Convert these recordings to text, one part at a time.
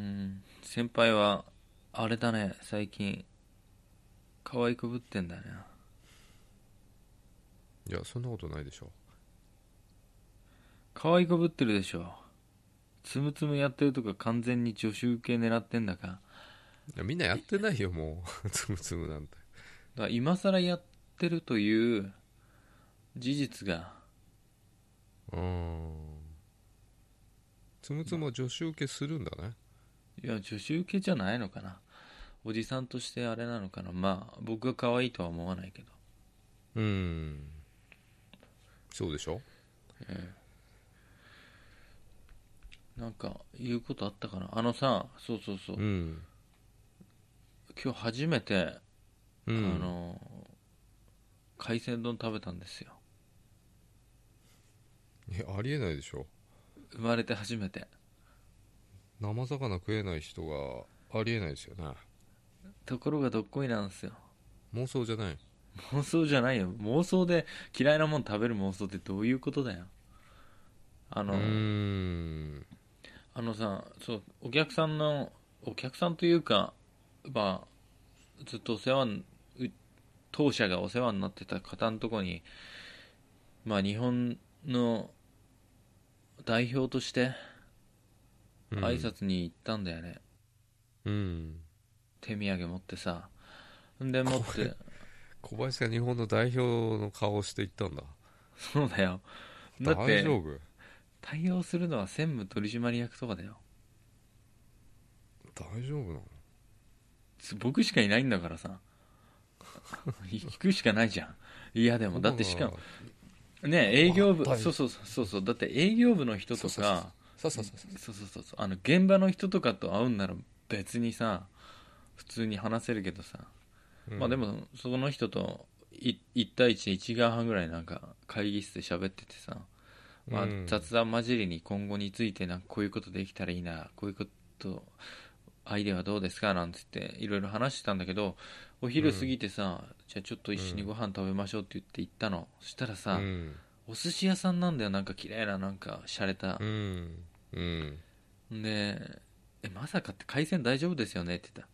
うん。先輩はあれだね。最近可愛くぶってんだね。いやそんなことないでしょ。可愛くぶってるでしょ。つむつむやってるとか完全に女子受け狙ってんだか。いやみんなやってないよもう。つむつむなんて。だから今更やってるという事実が。うん。つむつむは助手受けするんだねいや女子受けじゃないのかな。おじさんとしてあれなのかな。まあ僕が可愛いとは思わないけど。うん。そうでしょ？なんか言うことあったかな。あのさそうそうそう、うん、今日初めて、うん、あの海鮮丼食べたんですよ。いやありえないでしょ。生まれて初めて生魚食えない人がありえないですよね。ところがどっこいなんですよ。妄想じゃない。妄想じゃないよ。妄想で嫌いなもん食べる妄想ってどういうことだよ。あの、あのさそうお客さんのお客さんというかまあずっとお世話当社がお世話になってた方のとこにまあ日本の代表としてうん。挨拶に行ったんだよね、うん。手土産持ってさ。んで持って。小林が日本の代表の顔をしていったんだ。そうだよ。だって大丈夫？対応するのは専務取締役とかだよ。大丈夫なの？僕しかいないんだからさ。行くしかないじゃん。いやでもだってしかもね営業部あそうそうそうそうそう。だって営業部の人とかそうそうそうそうそうそう。そうそうあの現場の人とかと会うんなら別にさ普通に話せるけどさ、うん。まあでもその人とい1対1で1時間半ぐらいなんか会議室で喋っててさ、まあうん、雑談交じりに今後についてなんかこういうことできたらいいなこういうことアイデアはどうですかなんつっていろいろ話してたんだけどお昼過ぎてさ、じゃあちょっと一緒にご飯食べましょうって言って行ったの、そしたらさ、うん。お寿司屋さんなんだよなんか綺麗ななんか洒落た。う、んうん。でえまさかって海鮮大丈夫ですよねって言っ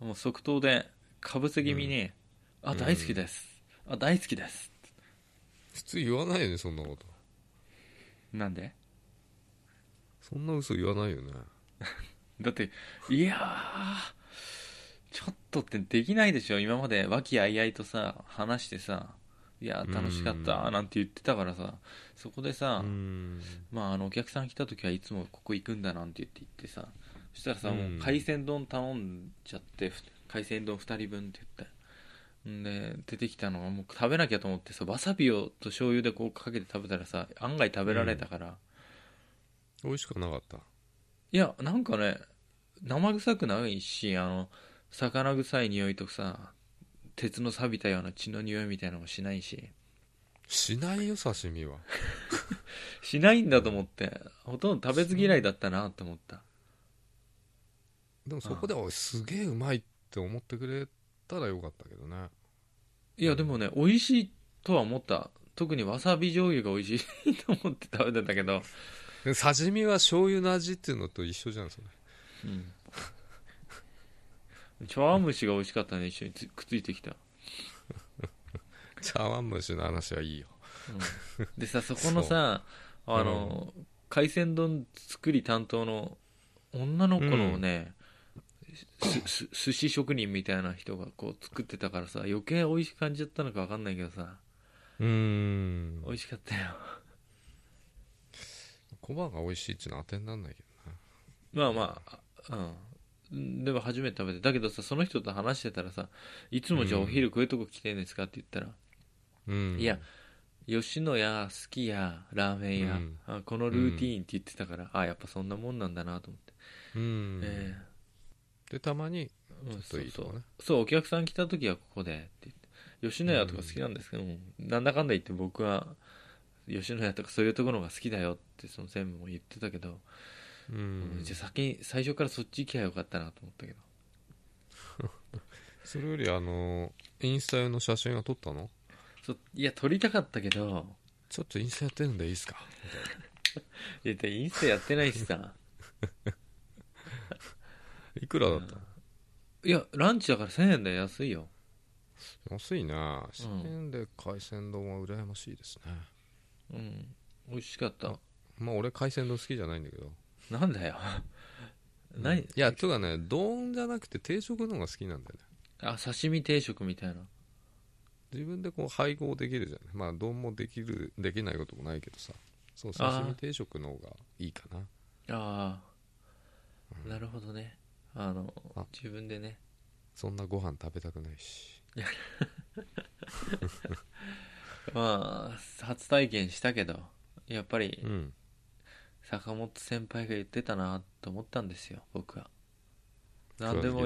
た。もう即答でかぶせ気味に、あ大好きです、あ大好きです。普通言わないよねそんなこと。なんで？そんな嘘言わないよね。だっていやーちょっとってできないでしょ。今まで和気あいあいとさ話してさいやー楽しかったなんて言ってたからさ。そこでさ、うん。まあ、あのお客さん来た時はいつもここ行くんだなんて言って言ってさ。そしたらさ、うん。もう海鮮丼頼んじゃってふ海鮮丼2人分って言ってんで出てきたのがもう食べなきゃと思ってさわさびをと醤油でこうかけて食べたらさ案外食べられたから、美味しくなかった？いやなんかね生臭くないしあの魚臭い匂いとさ鉄の錆びたような血の匂いみたいなのもしないし。しないよ刺身は。しないんだと思って。ほとんど食べず嫌いだったなって思った。でもそこでおいすげえうまいって思ってくれたらよかったけどね。いやでもね美味しいとは思った。特にわさび醤油が美味しいと思って食べてんだけど、で刺身は醤油の味っていうのと一緒じゃんそれ。うん、茶碗蒸しが美味しかったね。一緒につくっついてきた、茶碗蒸しの話はいいよ。うん。でさ そこのさあの、海鮮丼作り担当の女の子のね、すす寿司職人みたいな人がこう作ってたからさ余計美味しく感じちゃったのか分かんないけどさ。うーん。美味しかったよ。小判が美味しいっていうのは当てになんないけどな。まあまあうんでも初めて食べて。だけどさその人と話してたらさいつもじゃあお昼こういうとこ来てんですかって言ったら、うん。いや吉野家好きやラーメン屋、うん。あこのルーティーンって言ってたから、あやっぱそんなもんなんだなと思って、うん、えでたまにちょっといいとこね。そうそう。お客さん来た時はここでって言って。吉野家とか好きなんですけども、なんだかんだ言って僕は吉野家とかそういうところが好きだよってその専務も言ってたけど、うん。じゃあ先に最初からそっち行きゃよかったなと思ったけど。それよりあのインスタ用の写真は撮ったの？そいや撮りたかったけど。ちょっとインスタやってるんでいいですか？いやでインスタやってないしさ くらだった？の、いやランチだから1000円で安いよ。安いな。1000円で海鮮丼は羨ましいですね。うん。美味しかった。まあ俺海鮮丼好きじゃないんだけどなんだよ。何？いやとかね丼じゃなくて定食の方が好きなんだよね。あ刺身定食みたいな。自分でこう配合できるじゃない。まあ丼もできるできないこともないけどさ。そう刺身定食の方がいいかな。ああなるほどね。あのあ。自分でね。そんなご飯食べたくないし。まあ初体験したけどやっぱりうん坂本先輩が言ってたなと思ったんですよ僕は。何でも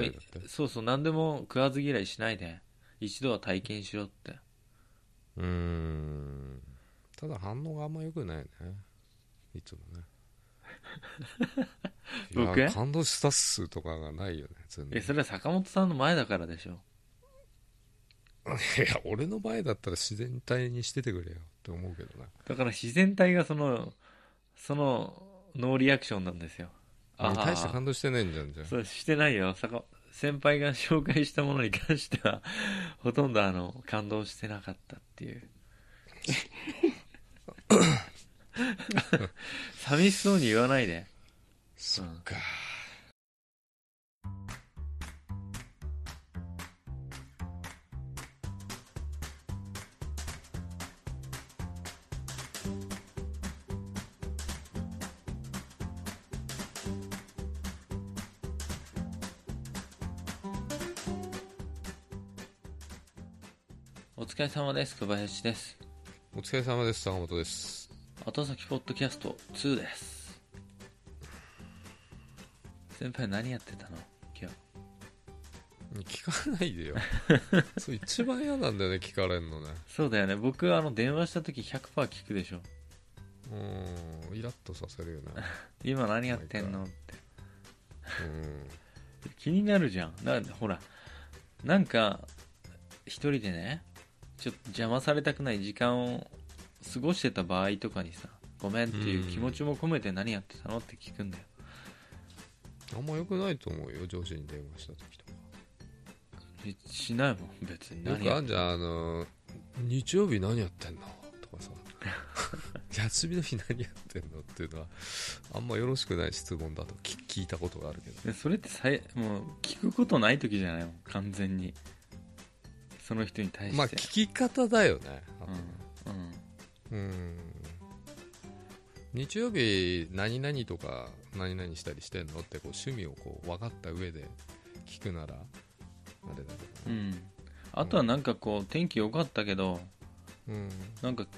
そうそう何でも食わず嫌いしないで一度は体験しろって。うーん。ただ反応があんま良くないね。いつもね。僕 いや感動したっすとかがないよね全然。えそれは坂本さんの前だからでしょ。いや俺の前だったら自然体にしててくれよって思うけどな。だから自然体がそのそのノーリアクションなんですよ。ああ大して感動してないんじゃんじゃんそうしてないよ。坂先輩が紹介したものに関してはほとんどあの感動してなかったっていう。寂しそうに言わないで。そっかお疲れ様です。小林です。お疲れ様です。坂本です。後先ポッドキャスト2です。先輩何やってたの？今日。聞かないでよ。そう一番嫌なんだよね聞かれんのね。そうだよね。僕あの電話した時100%聞くでしょ。うんイラッとさせるよね。今何やってんの？って。うん。気になるじゃん。なんでほらなんか一人でねちょっと邪魔されたくない時間を過ごしてた場合とかにさごめんっていう気持ちも込めて何やってたのって聞くんだよ。あんま良くないと思うよ上司に電話した時とか。えしないもん別に。よ何やくあんじゃんあの日曜日何やってんの？とかさ 休みの日何やってんの？っていうのはあんまよろしくない質問だと聞聞いたことがあるけど。でそれってさいもう聞くことない時じゃないもん完全にその人に対して、まあ聞き方だよね。うん。うん。日曜日何々とか何々したりしてんのってこう趣味をこう分かった上で聞くならあれだけどね。うん。あとはなんかこう天気良かったけどうん。なんか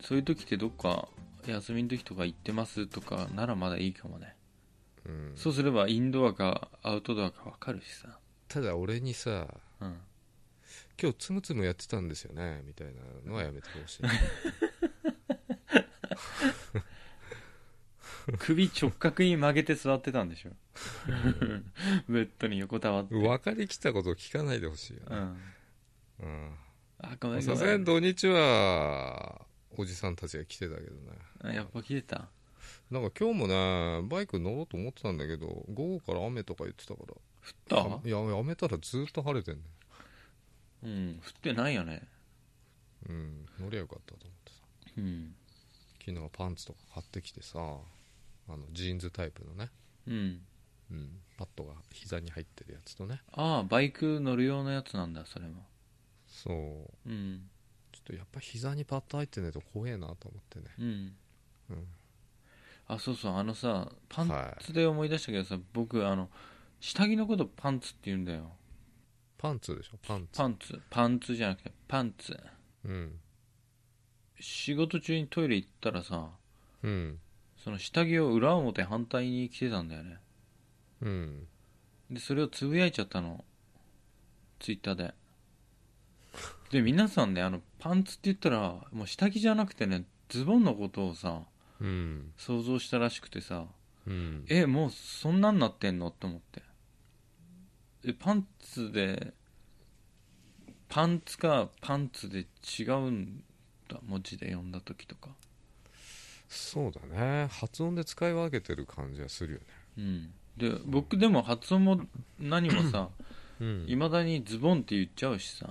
そういう時ってどっか休みの時とか行ってますとかならまだいいかもね。うん。そうすればインドアかアウトドアか分かるしさ。ただ俺にさうん今日つむつむやってたんですよねみたいなのはやめてほしい。首直角に曲げて座ってたんでしょ。ベッドに横たわって。分かりきったことを聞かないでほしいよね。うん。うん。あごめんごさすがに土日はおじさんたちが来てたけどね。あやっぱ来てた？なんか今日もねバイク乗ろうと思ってたんだけど午後から雨とか言ってたから。降った？いややめたらずっと晴れてんねうん。降ってないよね。うん。乗りゃよかったと思ってさ。うん。昨日はパンツとか買ってきてさあのジーンズタイプのね、うん。うん、パッドが膝に入ってるやつとね。ああバイク乗る用のやつなんだそれも。そう。うん。ちょっとやっぱ膝にパッド入ってないと怖えなと思ってね。うん。うん。あそうそうあのさパンはい。ツで思い出したけどさ、僕あの下着のことパンツって言うんだよパンツでしょ？パンツ。パンツ。パンツじゃなくてパンツ。うん。仕事中にトイレ行ったらさうん。その下着を裏表反対に着てたんだよね。うん。でそれをつぶやいちゃったの。ツイッターで。で皆さんねあのパンツって言ったらもう下着じゃなくてねズボンのことをさうん。想像したらしくてさうん。えもうそんなんなってんの？って思ってえパンツでパンツかパンツで違うんだ？文字で読んだ時とか。そうだね。発音で使い分けてる感じはするよね。うん。で僕でも発音も何もさうん。いまだにズボンって言っちゃうしさ。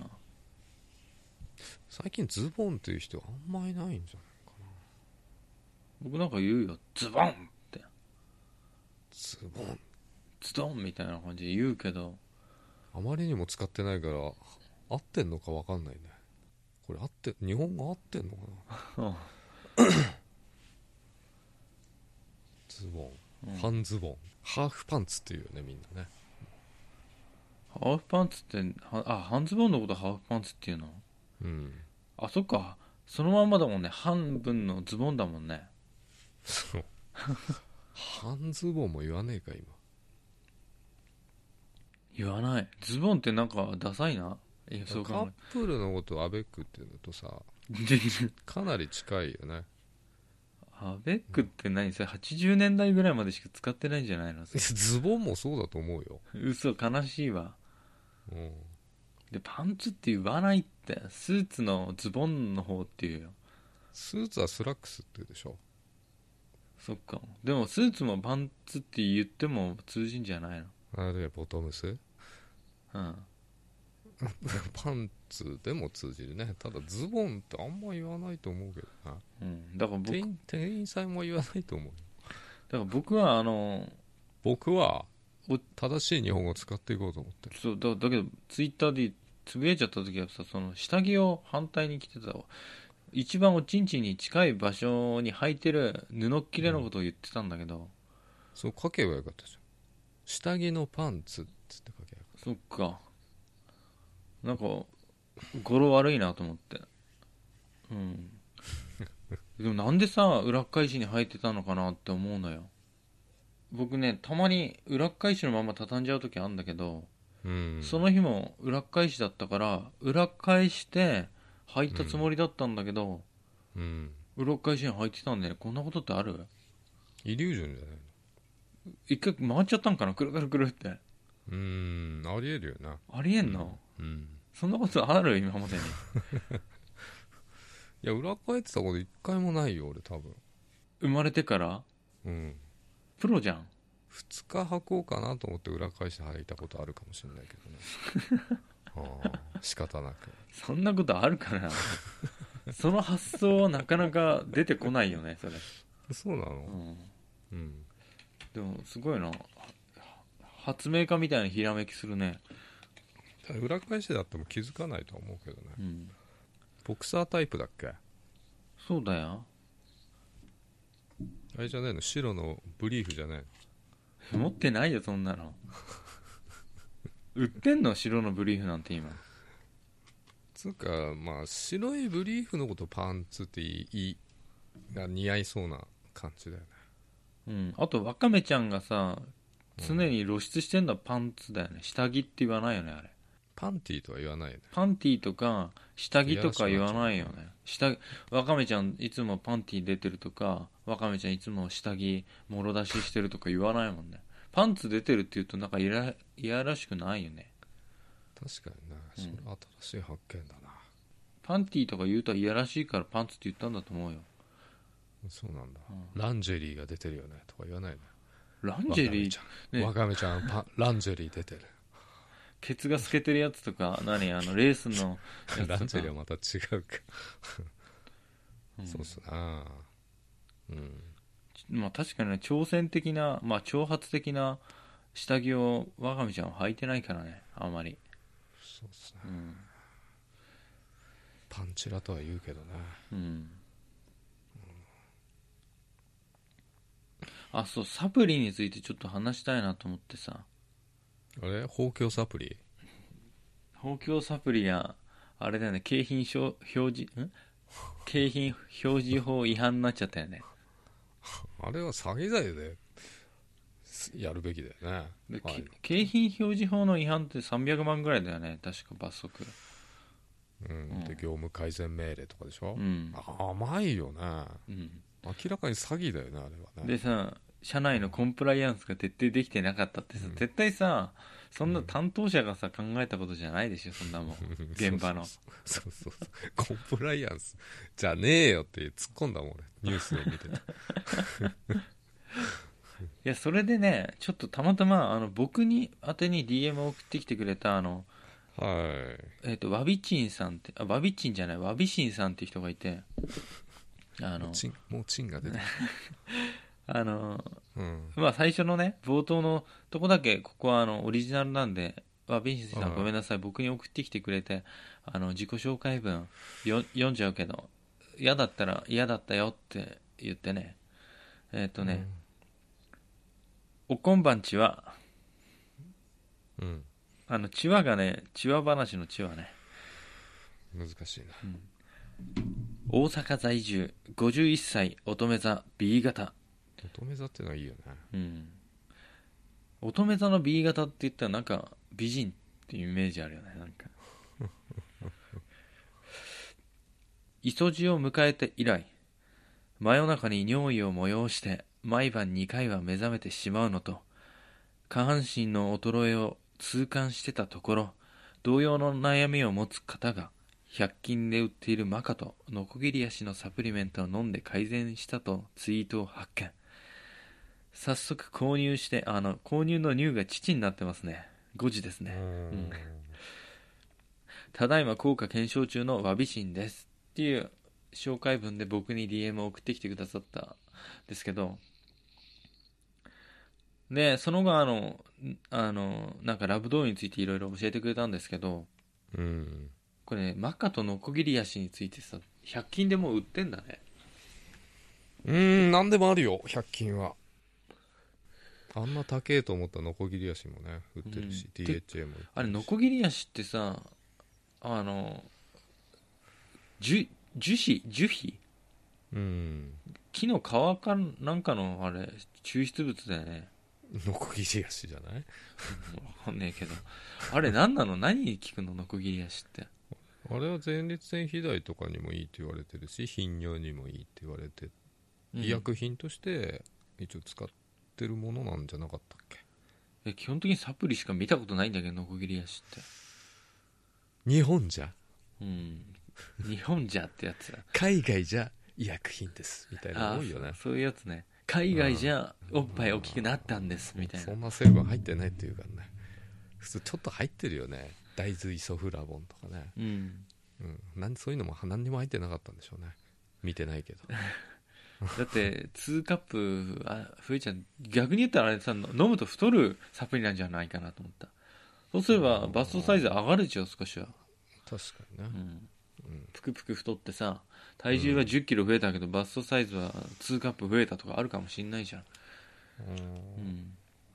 最近ズボンっていう人あんまいないんじゃない僕なんか言うよ。ズボンって。ズボンズドンみたいな感じで言うけど。あまりにも使ってないから合ってんのか分かんないね。これ合って日本語合ってんのかな？うん。ズボン、うん。半ズボン。ハーフパンツっていうよねみんなね。ハーフパンツってはあ半ズボンのことハーフパンツっていうの？うん。あそっか。そのまんまだもんね。半分のズボンだもんね。そう。半ズボンも言わねえか今言わない。ズボンってなんかダサいな。いやそうカップルのことをアベックっていうのとさ かなり近いよね。アベックって何？それ80年代ぐらいまでしか使ってないんじゃないの？ズボンもそうだと思うよ、嘘悲しいわ。うん、でパンツって言わないって。スーツのズボンの方っていうよ。スーツはスラックスっていうでしょ。そっか。でもスーツもパンツって言っても通じんじゃないの？あれボトムス？うん。パンツでも通じるね。ただズボンってあんま言わないと思うけどな。うん。だから僕店員店員さんも言わないと思うよ。だから僕はあの僕はお正しい日本語を使っていこうと思ってる。そうだだけどツイッターでつぶやいちゃった時はさその下着を反対に着てたわ。一番おちんちんに近い場所に履いてる布っきれのことを言ってたんだけど、そう書けばよかったじゃん下着のパンツそっか。なんか語呂悪いなと思って。うん。でもなんでさ裏返しに履いてたのかなって思うのよ。僕ねたまに裏返しのまま畳んじゃう時あるんだけど、うん。その日も裏返しだったから裏返して履いたつもりだったんだけど、うん。裏返しに履いてたんだよね。こんなことってある？イリュージョンじゃない一回回っちゃったんかな？くるくるくるって。のうん。ありえるよな。ありえんの、うん。そんなことある？今までに。いや裏返ってたこと一回もないよ俺多分。生まれてから？うん。プロじゃん。2日履こうかなと思って裏返して履いたことあるかもしれないけどね。ああ仕方なく。そんなことあるかなその発想はなかなか出てこないよねそれ、そうなの？うん、うん。でもすごいな。は発明家みたいなひらめきするね、裏返しだっても気づかないとは思うけどね。うん、ボクサータイプだっけ？そうだよ。あれじゃないの？白のブリーフじゃないの？持ってないよそんなの。売ってんの？白のブリーフなんて今。つうかまあ白いブリーフのことパンツっていいいいが似合いそうな感じだよね。うん。あとワカメちゃんがさ常に露出してんのはパンツだよね。下着って言わないよねあれ。パンティーとは言わないよね。パンティーとか下着とか言わないよね。下わかめちゃんいつもパンティー出てるとかわかめちゃんいつも下着もろ出ししてるとか言わないもんね。パンツ出てるって言うとなんかいらいやらしくないよね。確かにな。うん。それ新しい発見だな、パンティーとか言うといやらしいからパンツって言ったんだと思うよ、そうなんだ、うん。ランジェリーが出てるよねとか言わないねランジェリーねわかめちゃん、わかめちゃんパランジェリー出てる。ケツが透けてるやつとか何？あのレースのやつ。と かランジェリーはまた違うか、うん。そうっすな。うん。まあ確かにね挑戦的なまあ挑発的な下着をわかめちゃんは履いてないからねあまり。そうっすね。うん。パンチラとは言うけどね。うんあそうサプリについてちょっと話したいなと思ってさ。あれ？豊胸サプリ？豊胸サプリやあれだよね。景品表表示ん？景品表示法違反になっちゃったよね。あれは詐欺罪ですやるべきだよね。ではい。け景品表示法の違反って300万ぐらいだよね。確か罰則。うん。うん。で業務改善命令とかでしょ？う、ん、甘いよね。うん、明らかに詐欺だよねあれはね。でさ社内のコンプライアンスが徹底できてなかったってさ、うん。絶対さそんな担当者がさ考えたことじゃないでしょそんなもん。現場のそうそう。そうコンプライアンスじゃねえよって突っ込んだもん俺。ニュースを見てて。いやそれでねちょっとたまたまあの僕に宛てに DM を送ってきてくれたあのはい。えっ、とワビチンさんってあワビチンじゃないワビシンさんって人がいてあのチンもうチンが出てる あのうん。まあ最初のね冒頭のとこだけここはあのオリジナルなんでワビシンさはいん。ごめんなさい。僕に送ってきてくれてあの自己紹介文よ読んじゃうけど嫌だったら嫌だったよって言ってね。えっ、とね、おこんばんちは。うん。あのチワがねチワ話のチワね。難しいな。大阪在住51歳乙女座 B 型乙女座ってのはいいよね。うん。乙女座の B 型って言ったらなんか美人っていうイメージあるよねなんか。磯路を迎えて以来真夜中に尿意を催して毎晩2回は目覚めてしまうのと下半身の衰えを痛感してたところ同様の悩みを持つ方が100均で売っているマカとノコギリ足のサプリメントを飲んで改善したとツイートを発見早速購入してあの購入の乳が父になってますね。5時ですね。うん。ただいま効果検証中のわびしんですっていう紹介文で僕に DM を送ってきてくださったんですけどでその後あのんあのなんかラブドールについていろいろ教えてくれたんですけどうん。これねマカとノコギリ足についてさ100均でもう売ってんだね。うーん何でもあるよ100均はあんな高えと思ったノコギリ足もね売ってるし、うん。DHA もあれノコギリ足ってさあの樹樹脂樹皮？うん。木の皮かなんかのあれ抽出物だよね。ノコギリ足じゃない？わかんねえけど。あれ何なの？何に効くの？ノコギリ足って。あれは前立腺肥大とかにもいいって言われてるし頻尿にもいいって言われて、医薬品として一応使ってるものなんじゃなかったっけ？え基本的にサプリしか見たことないんだけどノコギリ足って。日本じゃ？うん。日本じゃってやつだ。海外じゃ医薬品ですみたいな多いよね。そういうやつね。海外じゃおっぱい大きくなったんですみたいな。そんな成分入ってないっていうからね。普通ちょっと入ってるよね。大豆イソフラボンとかね、うん。うん、なんそういうのも何にも入ってなかったんでしょうね。見てないけど だって2カップあ増えちゃう逆に言ったらあれさ飲むと太るサプリなんじゃないかなと思った。そうすればバストサイズ上がるでしょ少しは。確かにね。う、ん。うん。ぷくぷく太ってさ体重は1 0キロ増えたけど、バストサイズは2カップ増えたとかあるかもしんないじゃん、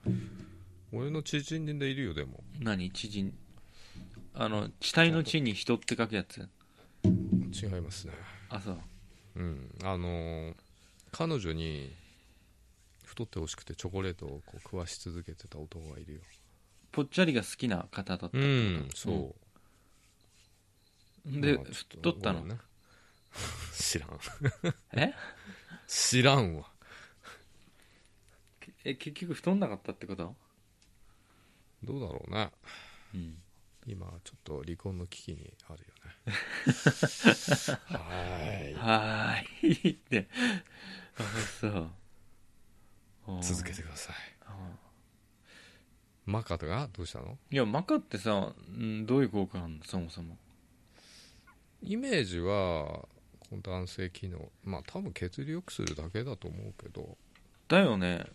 うん、俺の知人でいるよでも。何？知人？あの地体の地に人って書くやつ。違いますね。あそう。うん。あのー彼女に太ってほしくてチョコレートをこう食わし続けてた男がいるよ。ぽっちゃりが好きな方だったってこと？うんそう、で太ったの？ね。知らん。え？知らんわ。え結局太んなかったってこと？どうだろうね。うん。今ちょっと離婚の危機にあるよね。は はーい。ってあそう。続けてください。あ。マカとがどうしたの？ーいやマカってさ、うん、どういう効果なのそもそも？イメージはこの男性機能まあ多分血流良くするだけだと思うけど。だよね。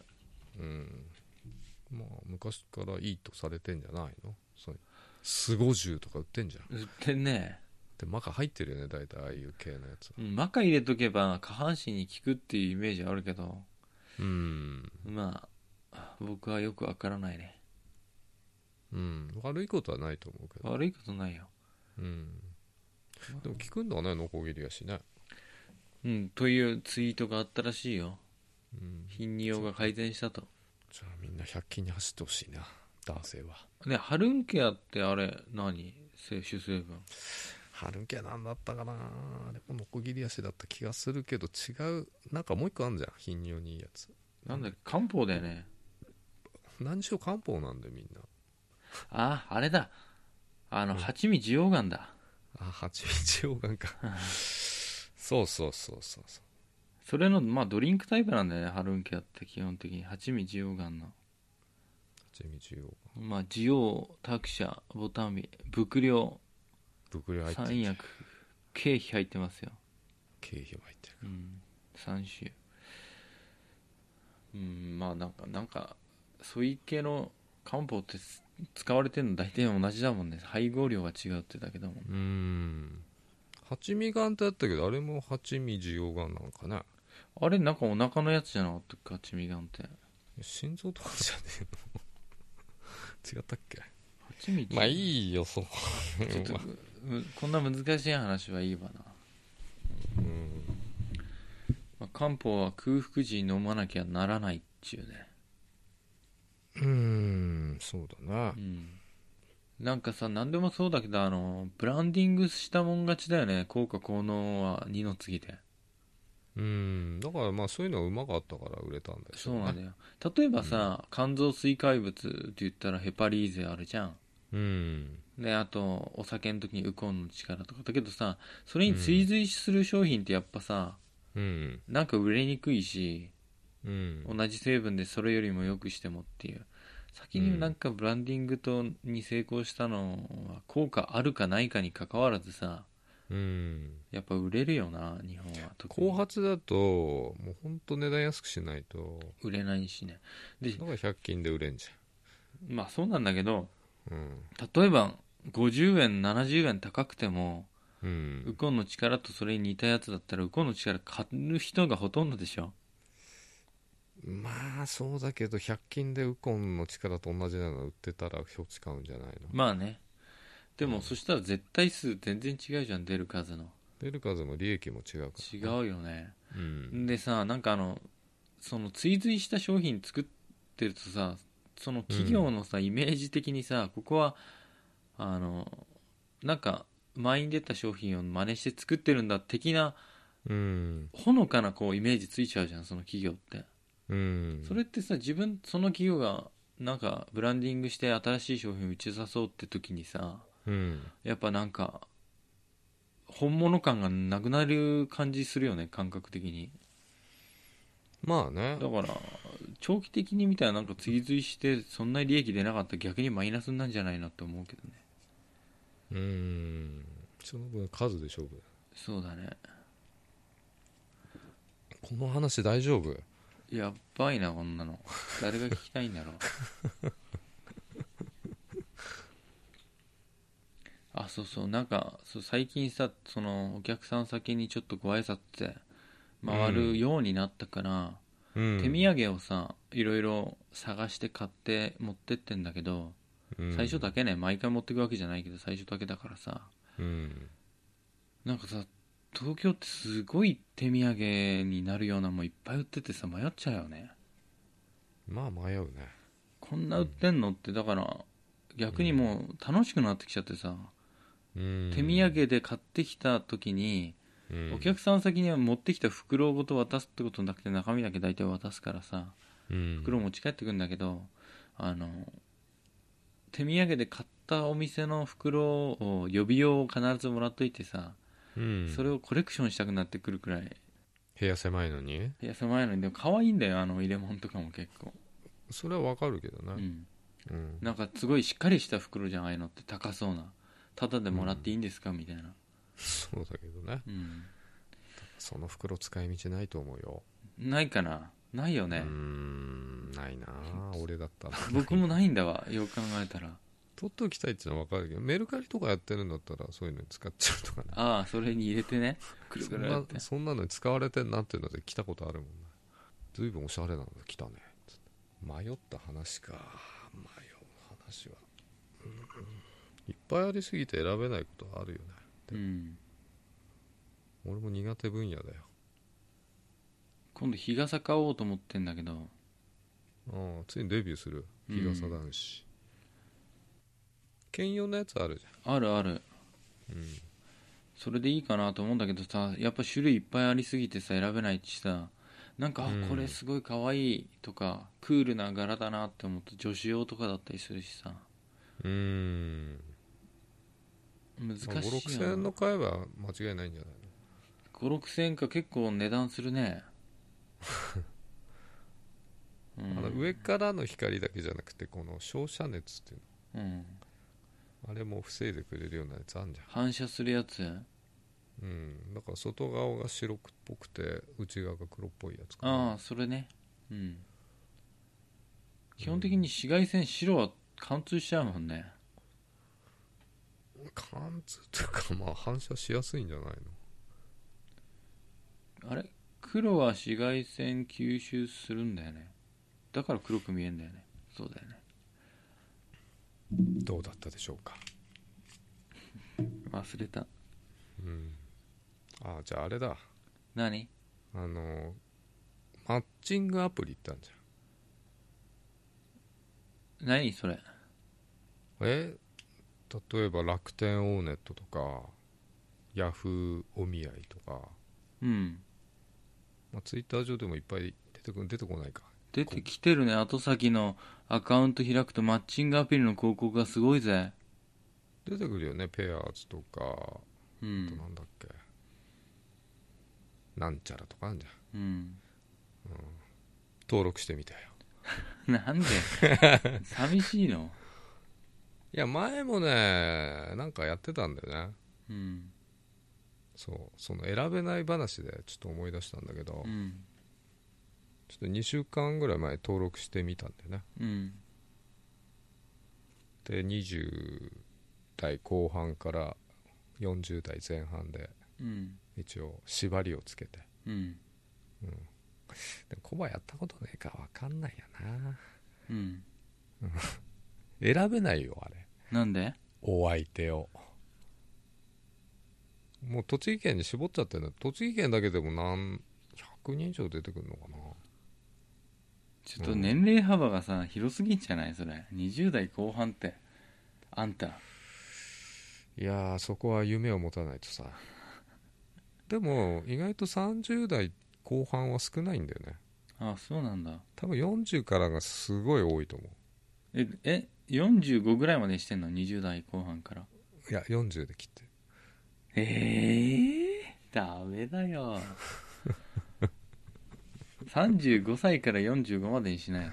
うん。まあ昔からいいとされてんじゃないの？そうスゴジュウとか売ってんじゃん。売ってんねでマカ入ってるよね大体ああいう系のやつ。うんマカ入れとけば下半身に効くっていうイメージあるけど。うん。まあ僕はよくわからないね。うん。悪いことはないと思うけど。悪いことないよ。うん。でも聞くんだねノコギリやしね。うんというツイートがあったらしいよ。うん。頻尿が改善したと。じゃあみんな100均に走ってほしいな男性は。ねハルンケアってあれ何？摂取成分ハルンケなんだったかな。あれもノコギリ足だった気がするけど違う。なんかもう一個あるじゃん。頻尿にいいやつ。なんだっけ？漢方だよね。何しろ漢方なんでみんな。ああれだ。あのうん。蜂蜜溶岩だ。あ蜂蜜溶岩か。そうそうそうそうそそれのまあドリンクタイプなんだよねハルンケアって基本的に。八味ジオガンの。蜂蜜をまあジオタクシャボタンビ伏量袋入ってる三薬経費入ってますよ。経費も入ってるうん。3種うん。まあなんかなんかそういう系の漢方ってす使われてるの大体同じだもんね。配合量が違うってだけだもん。うーん。蜂蜜ガンってあったけどあれも蜂蜜需要ガンなのかな？あれなんかお腹のやつじゃなかったっけ？チミガンって。心臓とかじゃねえの？違ったっけ？まあいいよそうちょっとむこんな難しい話はいいわな、うん。まあ、漢方は空腹時に飲まなきゃならないっちゅうね。うーんそうだな。うん。なんかさ何でもそうだけどあのブランディングしたもん勝ちだよね。効果効能は二の次でうん。だからまあそういうのがうまかったから売れたんでしょね。そうなんだよ。例えばさ、肝臓水解物って言ったらヘパリーゼあるじゃん。うん。であとお酒の時にウコンの力とか。だけどさそれに追随する商品ってやっぱさ、うん。なんか売れにくいしうん。同じ成分でそれよりも良くしてもっていう。先になんかブランディングとに成功したのは効果あるかないかに関わらずさうん。やっぱ売れるよな日本は特に。後発だともうほんと値段安くしないと。売れないしね。でだから100均で売れんじまあそうなんだけどゃんうん。例えば50円70円高くてもうん。ウコンの力とそれに似たやつだったらウコンの力買う人がほとんどでしょ。まあそうだけど100均でウコンの力と同じなの売ってたらそっち買うんじゃないの？まあねでもそしたら絶対数全然違うじゃん出る数の。出る数も利益も違うから違うよね。うん。でさなんかあのその追随した商品作ってるとさその企業のさ、イメージ的にさここはあのなんか前に出た商品を真似して作ってるんだ的なうん。ほのかなこうイメージついちゃうじゃんその企業って。うん。それってさ自分その企業がなんかブランディングして新しい商品を打ち出そうって時にさうん。やっぱなんか本物感がなくなる感じするよね感覚的に。まあね。だから長期的に見たらなんか追随してそんなに利益出なかったら逆にマイナスなんじゃないのって思うけどね。うん。その分数で勝負。そうだね。この話大丈夫？やっばいなこんなの。誰が聞きたいんだろう あそうそうなんかそう最近さそのお客さん先にちょっとご挨拶って回るようになったから、うん。手土産をさいろいろ探して買って持ってってんだけど、うん。最初だけね毎回持ってくわけじゃないけど最初だけだからさうん。なんかさ東京ってすごい手土産になるようなもんいっぱい売っててさ迷っちゃうよね。まあ迷うね。こんな売ってんのってだから逆にもう楽しくなってきちゃってさ、うん手土産で買ってきた時に、うん。お客さん先には持ってきた袋ごと渡すってことなくて中身だけ大体渡すからさうん。袋持ち帰ってくんだけどあの手土産で買ったお店の袋を予備用を必ずもらっといてさ、うん。それをコレクションしたくなってくるくらい。部屋狭いのに？いや狭いのに。でも可愛いんだよあの入れ物とかも結構、それはわかるけどねうん、うん。なんかすごいしっかりした袋じゃんああいうのって。高そうなただでもらっていいんですか、みたいな、そうだけどね。うん、その袋使い道ないと思うよ。ないかな？ないよね。うー、んないな。あ 俺だったら。僕もないんだわよく考えたら。取っておきたいっていうのは分かるけどメルカリとかやってるんだったらそういうのに使っちゃうとかね。ああそれに入れてね。くるそんくるってなそんなのに使われてんなっていうので来たことあるもんね。ずいぶんおしゃれなので来たね。つって。迷った話か。迷う話は、うんいっぱいありすぎて選べないことはあるよね。うん。俺も苦手分野だよ。今度日傘買おうと思ってんだけど。ああついにデビューする。日傘男子、兼用のやつあるじあるある。ゃん、うん、それでいいかなと思うんだけどさやっぱ種類いっぱいありすぎてさ選べないしさ。なんか、あうん。これすごい可愛いとかクールな柄だなって思って女子用とかだったりするしさ。うーん難しいまあ、5 6よ千円の買えば間違いないんじゃない？5 6千円か結構値段するね。う んあの上からの光だけじゃなくてこの照射熱っていううん。のあれも防いでくれるようなやつあんじ反射するやつ。ゃん。うんだから外側が白っぽくて内側が黒っぽいやつかな。ああそれね。うん。基本的に紫外線白は貫通しちゃうもんね貫通というかまあ反射しやすいんじゃないの？あれ？黒は紫外線吸収するんだよね。だから黒く見えんだよね。そうだよね。どうだったでしょうか？忘れた。うん。あじゃああれだ。何？あのマッチングアプリってあるじ何それ？ゃんえ？例えば楽天オーネットとかヤフーお見合いとか、うん。まあ、ツイッター上でもいっぱい出てこ出てこないか。出てきてるね。後先のアカウント開くとマッチングアプリの広告がすごいぜ。出てくるよね。ペアーズとか。うあとんなんだっけ、なんちゃらとかあるじゃん。うん。登録してみたよ。なんで？寂しいの？いや前もねなんかやってたんだよね。うん。そう。その選べない話でちょっと思い出したんだけど、うん。ちょっと2週間ぐらい前登録してみたんだよね。うん。で20代後半から40代前半でうん。一応縛りをつけて。うん。でもコバやったことねえか分かんないよな。うん。選べないよあれなんで？お相手を。もう栃木県に絞っちゃってるんだ。栃木県だけでも何100人以上出てくるのかな。ちょっと年齢幅がさ広すぎんじゃない？それ。20代後半って。あんた。いやーそこは夢を持たないとさ。でも意外と30代後半は少ないんだよね。あそうなんだ。多分40からがすごい多いと思う。ええ45ぐらいまでしてんの？20代後半から。いや40で切ってええダメだよ。35歳から45までにしない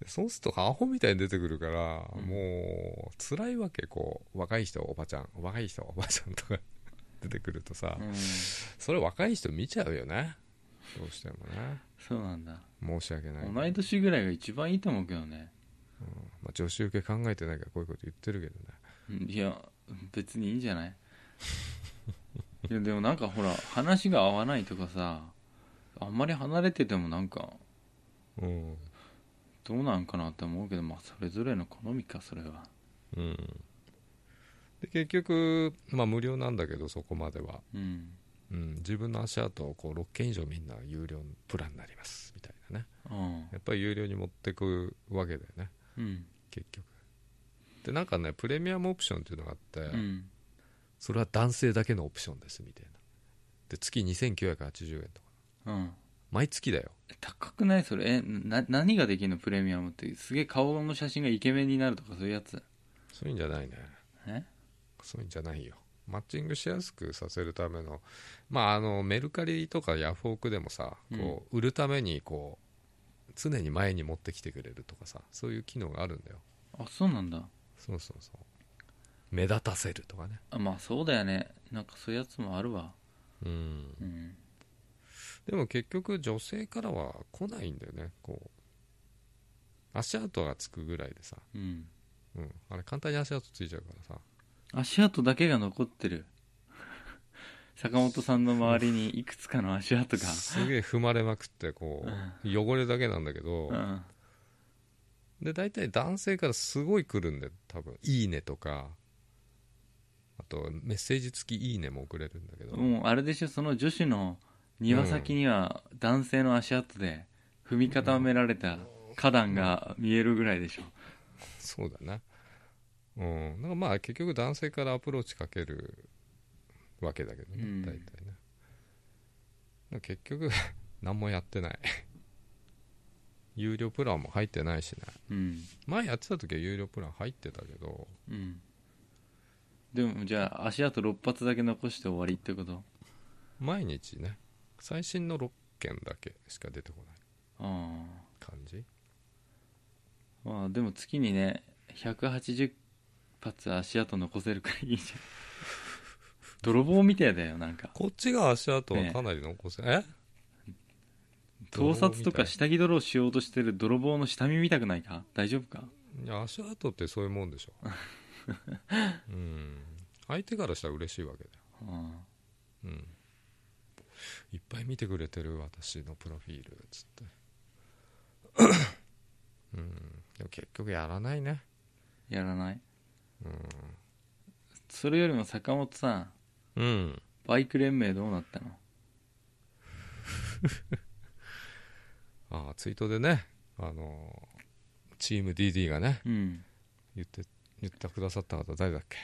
でそうするとアホみたいに出てくるから、うん。もう辛いわけこう若い人おばちゃん若い人おばちゃんとか 出てくるとさ、うん。それ若い人見ちゃうよね。どうしてもね。そうなんだ。申し訳ない、同い年ぐらいが一番いいと思うけどねまあ、女子受け考えてないからこういうこと言ってるけどね。うん。いや別にいいんじゃない？いやでもなんかほら話が合わないとかさあんまり離れててもなんかうん。どうなんかなって思うけどまあそれぞれの好みかそれは。うん。で結局、まあ、無料なんだけどそこまでは、うん。うん、自分の足跡をこう6件以上みんな有料プランになりますみたいなね。うん。やっぱり有料に持ってくわけだよねうん。結局。でなんかねプレミアムオプションっていうのがあって、うん。それは男性だけのオプションですみたいな。で月2980円とか。うん。毎月だよ。高くないそれ？えな何ができるのプレミアムって？すげえ顔の写真がイケメンになるとかそういうやつ？そういうんじゃないね。え？そういうんじゃないよ。マッチングしやすくさせるための。まああのメルカリとかヤフオクでもさこう売るためにこう常に前に持ってきてくれるとかさそういう機能があるんだよ。あそうなんだ。そうそうそう。目立たせるとかね。あまあそうだよね。なんかそういうやつもあるわ。うん。うん。でも結局女性からは来ないんだよね。こう足跡がつくぐらいでさ、うん。うん、あれ簡単に足跡ついちゃうからさ。足跡だけが残ってる坂本さんの周りにいくつかの足跡が。すげえ踏まれまくってこう汚れだけなんだけど、うん。で大体男性からすごい来るんで多分「いいね」とか。あとメッセージ付き「いいね」も送れるんだけど、もうあれでしょその女子の庭先には男性の足跡で踏み固められた花壇が見えるぐらいでしょ。そうだな。うん。だからまあ結局男性からアプローチかけるわけだけどね、うん。大体ね。結局 何もやってない。有料プランも入ってないしね。うん。前やってた時は有料プラン入ってたけどうん。でもじゃあ足跡6発だけ残して終わりってこと？毎日ね最新の6件だけしか出てこない。あ感じあ。まあでも月にね180発足跡残せるからいいじ？ゃん泥棒みたいだよなんか。こっちが足跡はかなり残せ、え？盗撮とかし下着泥をしようとしてる泥棒の下見見たくないか？大丈夫か？いや足跡ってそういうもんでしょ。うん。相手からしたら嬉しいわけだよ。あうん。いっぱい見てくれてる私のプロフィールつって。うん。でも結局やらないね。あやらない。うん。それよりも坂本さんうん。バイク連盟どうなったの？ああツイートでねあのチーム DD がねうん。言って言ってくださった方誰だっけ？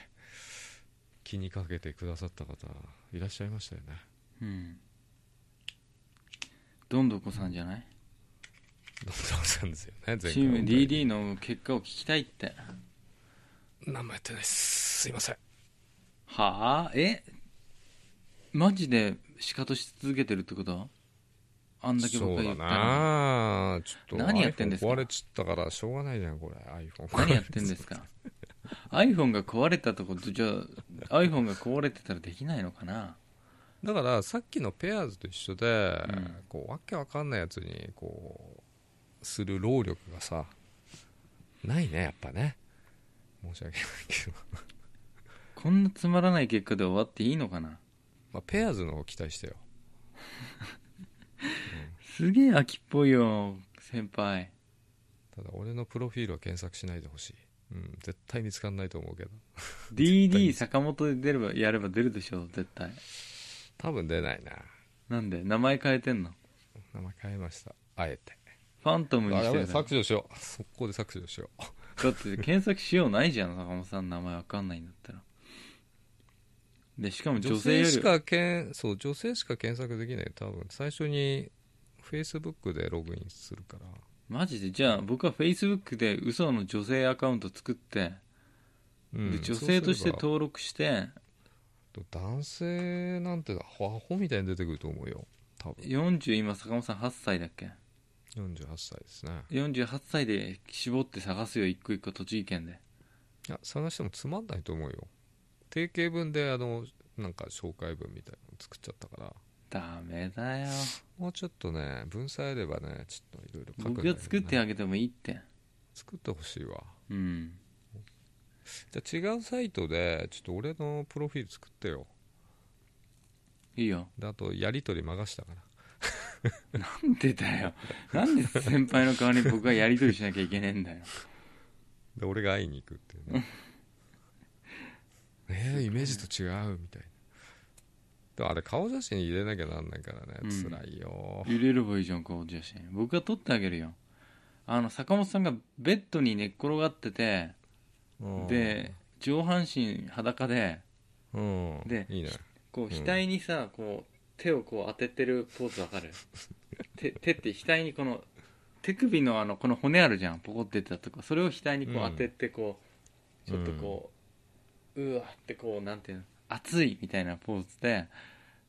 気にかけてくださった方いらっしゃいましたよね。うん。どんどこさんじゃない？どんどんさんですよね前回チーム DD の。結果を聞きたいって何もやってないですすいませんはあえマジで仕方し続けてるってことあんだけ僕が言ったちょっと何やってんですか？iPhone 壊れちったからしょうがないじゃんこれ。iPhone 何やってんですか？iPhone が壊れたとことじゃあ iPhone が壊れてたらできないのかな？だからさっきのペアーズと一緒で、うんこうわけわかんないやつにこうする労力がさないねやっぱね。申し訳ないけど、こんなつまらない結果で終わっていいのかな？まあ、ペアーズの方期待してよ。すげえ秋っぽいよ先輩。ただ俺のプロフィールは検索しないでほしい、うん、絶対見つかんないと思うけど。DD 坂本で出ればやれば出るでしょ絶対。多分出ないな。なんで？名前変えてんの？名前変えました。あえて。ファントムにして削除しよう。速攻で削除しよう。だって検索しようないじゃん坂本さんの名前わかんないんだったらでしかも女女性しかけんそう女性しか検索できない。多分最初に Facebook でログインするから。マジで？じゃあ僕は Facebook で嘘の女性アカウント作って、うんで女性として登録して。男性なんてアホみたいに出てくると思うよ。多分。40今坂本さん8歳だっけ？48歳ですね。48歳で絞って探すよ一個一個栃木県で。いや探してもつまんないと思うよ定型文であのなんか紹介文みたいなの作っちゃったから。ダメだよ。もうちょっとね文才あればねちょっといろいろ書くんだ僕けどねが作ってあげてもいいって。作ってほしいわ。うん。じゃあ違うサイトでちょっと俺のプロフィール作ってよ。いいよ。であとやり取り任したから。なんでだよ。なんで先輩の代わりに僕がやり取りしなきゃいけねえんだよ。で俺が会いに行くっていうねえー、イメージと違うみたい。なでもあれ顔写真入れなきゃなんないからね、うん。辛いよ。入れればいいじゃん顔写真。僕が撮ってあげるよ。あの坂本さんがベッドに寝っ転がっててうん。で上半身裸でうん。でいいね。こう額にさ、こう手をこう当ててるポーズわかる？手手って額にこの手首のあのこの骨あるじゃん。ポコって出たとかそれを額にこううん当ててこう、ちょっとこう、うわってこうなんていうの熱いみたいなポーズで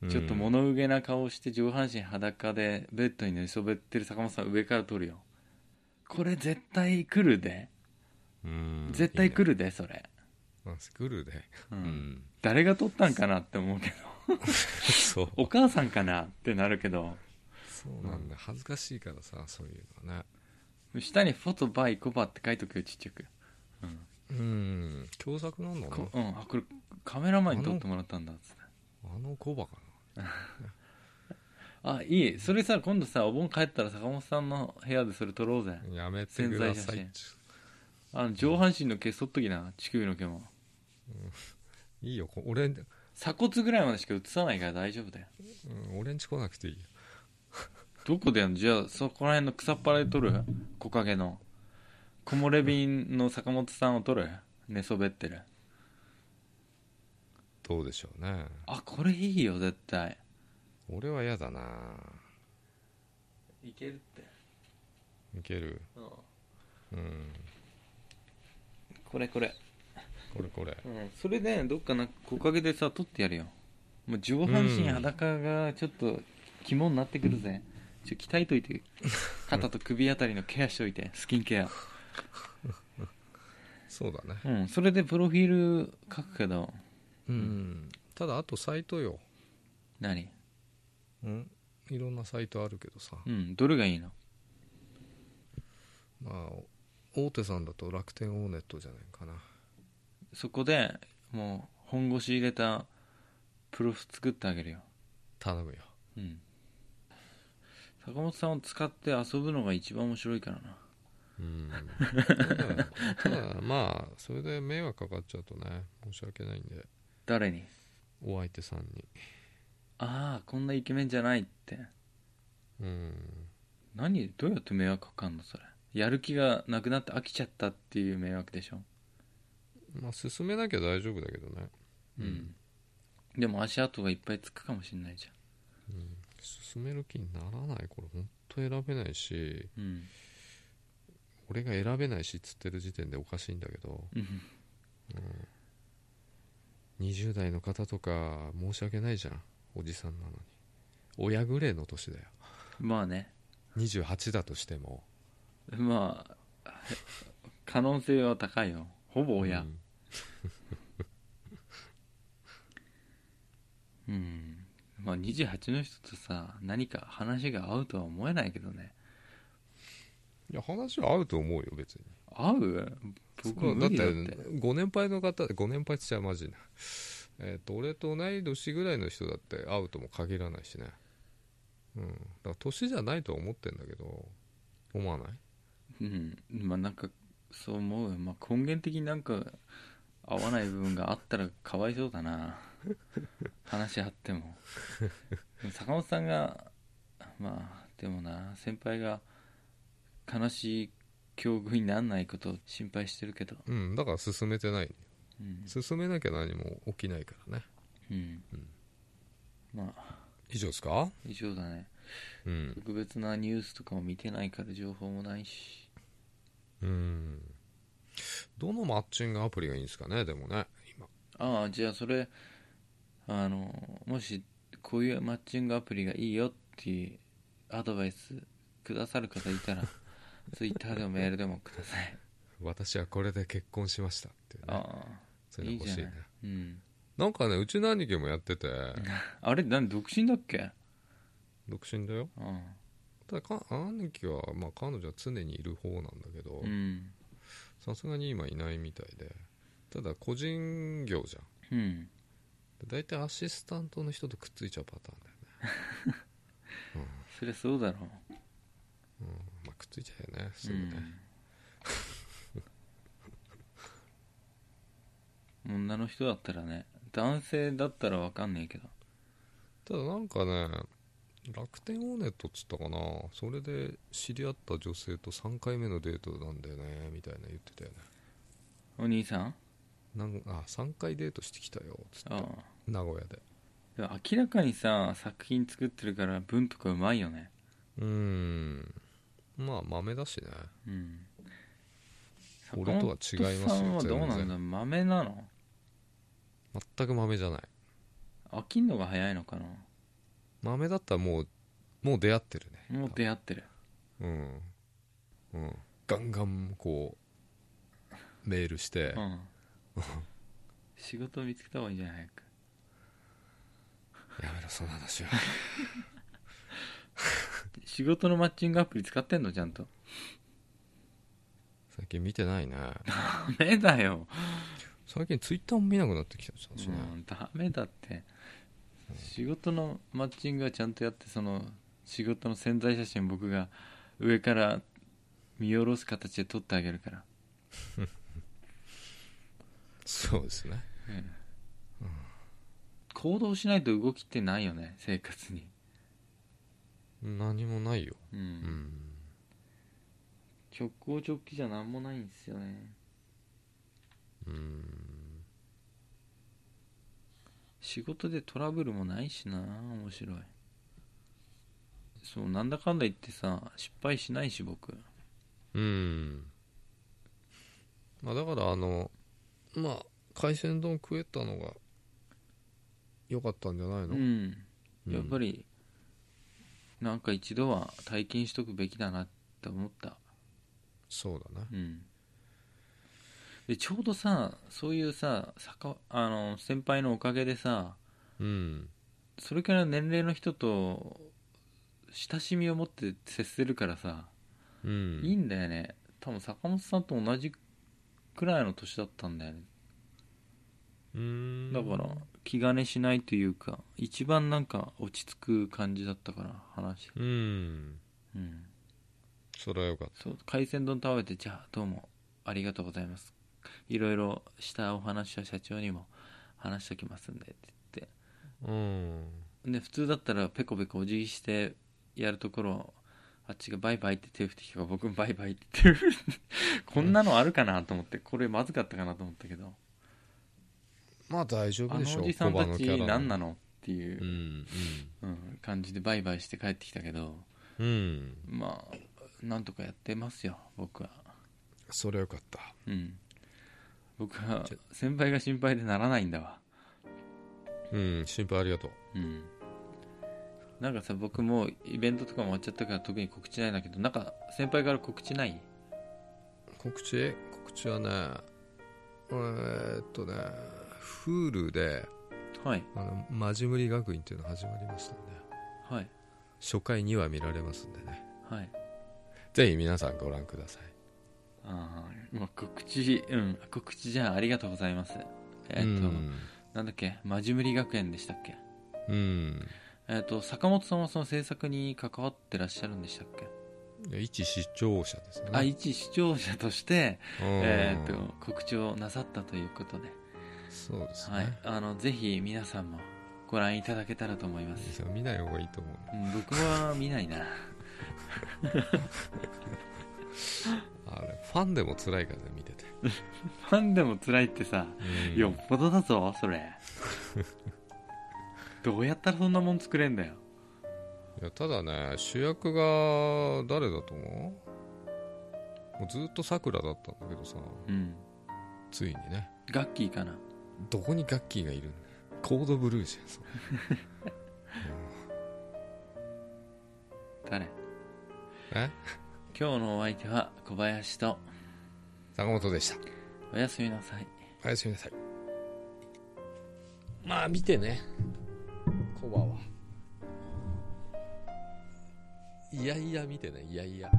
ちょっと物憂げな顔して上半身裸でベッドに寝そべってる坂本さん上から撮るよ。これ絶対来るで。うん。絶対る来るでそれ、来るで。ううんん。誰が撮ったんかなって思うけど。そう。お母さんかなってなるけど。そうなんだ。恥ずかしいからさそういうのはね。下に「フォトバイコバ」って書いとくよちっちゃく、うん共作なんだな。こうん、あこれカメラマンに撮ってもらったんだっつって。あのコバか あいいそれさ今度さお盆帰ったら坂本さんの部屋でそれ撮ろうぜ。なやめてください写あの上半身の毛剃っときな乳首の毛も。いいよ。こ俺ん、鎖骨ぐらいまでしか映さないから大丈夫だよ。うん、俺んち来なくていいよ。どこでやんの？じゃあそこら辺の草っぱらで撮る？木陰の木漏れ便の坂本さんを撮る？寝そべってる。どうでしょうね。あこれいいよ絶対。俺は嫌だな。いけるって、いける？うん。これこれ、これこれ。うん、それでどっかな木陰でさ撮ってやるよ。もう上半身裸がちょっと肝になってくるぜ、ちょ鍛えといて。肩と首あたりのケアしといて。スキンケアそうだね。うんそれでプロフィール書くけど。うん。ただあとサイトよ。何？うん？いろんなサイトあるけどさ。うんどれがいいの？まあ大手さんだと楽天オーネットじゃないかな。そこでもう本腰入れたプロフ作ってあげるよ。頼むよ。うん。坂本さんを使って遊ぶのが一番面白いからなうん。ただまあそれで迷惑かかっちゃうとね申し訳ないん。で誰にお相手さん。にああこん。なイケメンじゃないってうん。何どうやって迷惑かかん。のそれやる気がなくなって飽きちゃったっていう迷惑でしょまあ進めなきゃ大丈夫だけどねうん、でも足跡がいっぱいつくかもしん。ないじうん。進める気にならないこれ本当選べないしうん。俺が選べないしっつってる時点でおかしいんだけどうん。20代の方とか申し訳ないじゃんおじさんなのに。親ぐらいの年だよ。まあね。28だとしても。まあ可能性は高いよ。ほぼ親。うん。うん、まあ28の人とさ何か話が合うとは思えないけどねいや話は合うと思うよ別に。合う？僕そうだって。無理だってご年配の方ご年配っちゃマジなえっ、と俺と同い年ぐらいの人だって会うとも限らないしね。うん。だから年じゃないとは思ってんだけど思わない？うん。まあなんかそう思うよ、まあ、根源的になんか合わない部分があったらかわいそうだな。話し合っても。坂本さんがまあでもな先輩が悲しい境遇にならないことを心配してるけど。うんだから進めてない。うん、進めなきゃ何も起きないからね。うん。まあ。以上ですか？以上だね。うん。特別なニュースとかも見てないから情報もないし。うん。どのマッチングアプリがいいんですかね？でもね今。ああじゃあそれあのもしこういうマッチングアプリがいいよっていうアドバイスくださる方いたらツイッターでもメールでもください。私はこれで結婚しましたっていうね。ああ。そういうの欲しいね。いいうん。なんかねうちの兄貴もやってて。あれ何独身だっけ？独身だよ。あただか兄貴は、まあ、彼女は常にいる方なんだけどあうん。さすがに今いないみたいで。ただ個人業じゃん。うん。で大体アシスタントの人とくっついちゃうパターンだよね。そりゃそうだろうんまあくっついちゃうよねうすぐね、うん、女の人だったらね男性だったらわかんねえけど。ただなんかね楽天オーネットっつったかなそれで知り合った女性と3回目のデートなんだよねみたいな言ってたよね。お兄さん？なんあ3回デートしてきたよっつって。ああ。名古屋で。でも明らかにさ作品作ってるから文とかうまいよね。うーんまあ豆だしね。うん。俺とは違いますよどうなん全だ？豆なの？全く豆じゃない。飽きんのが早いのかな？豆だったらもうもう出会ってるね。もう出会ってる。うん。うん。ガンガンこうメールして。うん。仕事見つけた方がいいんじゃない？早く。やめろその話は 仕事のマッチングアプリ使ってんのちゃんと。最近見てないね。ダメだよ、最近ツイッターも見なくなってきたしうね、ん、ダメだって。仕事のマッチングはちゃんとやってその仕事の潜在写真僕が上から見下ろす形で撮ってあげるから、そうですね。行動しないと動きってないよね生活に何もないよ。うん、うん。直行直帰じゃ何もないんですよね。うん。仕事でトラブルもないしな面白い。そうなんだかんだ言ってさ失敗しないし僕。うん。まあだからあのまあ海鮮丼食えたのが良かったんじゃないの、うんうん。やっぱり、なんか一度は体験しとくべきだなって思った。そうだな。うん。でちょうどさそういうさあの先輩のおかげでさうん。それから年齢の人と親しみを持って接せるからさ、うん。いいんだよね。多分坂本さんと同じくらいの年だったんだよね。うーん。だから気兼ねしないというか一番なんか落ち着く感じだったから話。うん。うん。それはよかった。そう海鮮丼食べてじゃあどうもありがとうございます。いろいろしたお話は社長にも話しときますんでって言うん。ってで普通だったらペコペコお辞儀してやるところをあっちがバイバイって手を振ってきたから僕もバイバイって手を振ってこんなのあるかなと思ってこれまずかったかなと思ったけどまあ大丈あ夫でしょのおじさんたち何なのっていうう、んうん。感じでバイバイして帰ってきたけどうん。うんまあなんとかやってますよ僕は。それはよかった。うん。僕は先輩が心配でならないんだわ。うん心配ありがとう。うん。なんかさ僕もうイベントとかも終わっちゃったから特に告知ないんだけどなんか先輩から告知ない？告知？告知はねえーっとね Hulu ではい。あのマジムリ学院っていうの始まりましたんで。はい。初回2話見られますんでね。はい。ぜひ皆さんご覧ください。ああまあ告知うん告知じゃあありがとうございます。えっ、と、うん。なんだっけ？マジムリ学園でしたっけ？うん。えっ、と坂本さんはその制作に関わってらっしゃるんでしたっけ、一視聴者ですね。あ一視聴者として、うん。えっ、と告知をなさったということでそうですね、はい、あのぜひ皆さんもご覧いただけたらと思います、見ない方がいいと思ううん、僕は見ないな。あれファンでも辛いからね見てて、ファンでも辛いってさ、うん。よっぽどだぞそれ。どうやったらそんなもん作れんだよ。いやただね主役が誰だと思う？もうずっとさくらだったんだけどさ。うん。ついにね。ガッキーかなどこにガッキーがいる？んだよコードブルーじゃんそれ。誰え？今日のお相手は小林と。坂本でした。おやすみなさい。おやすみなさい。まあ見てね。コバは。いやいや見てねいやいや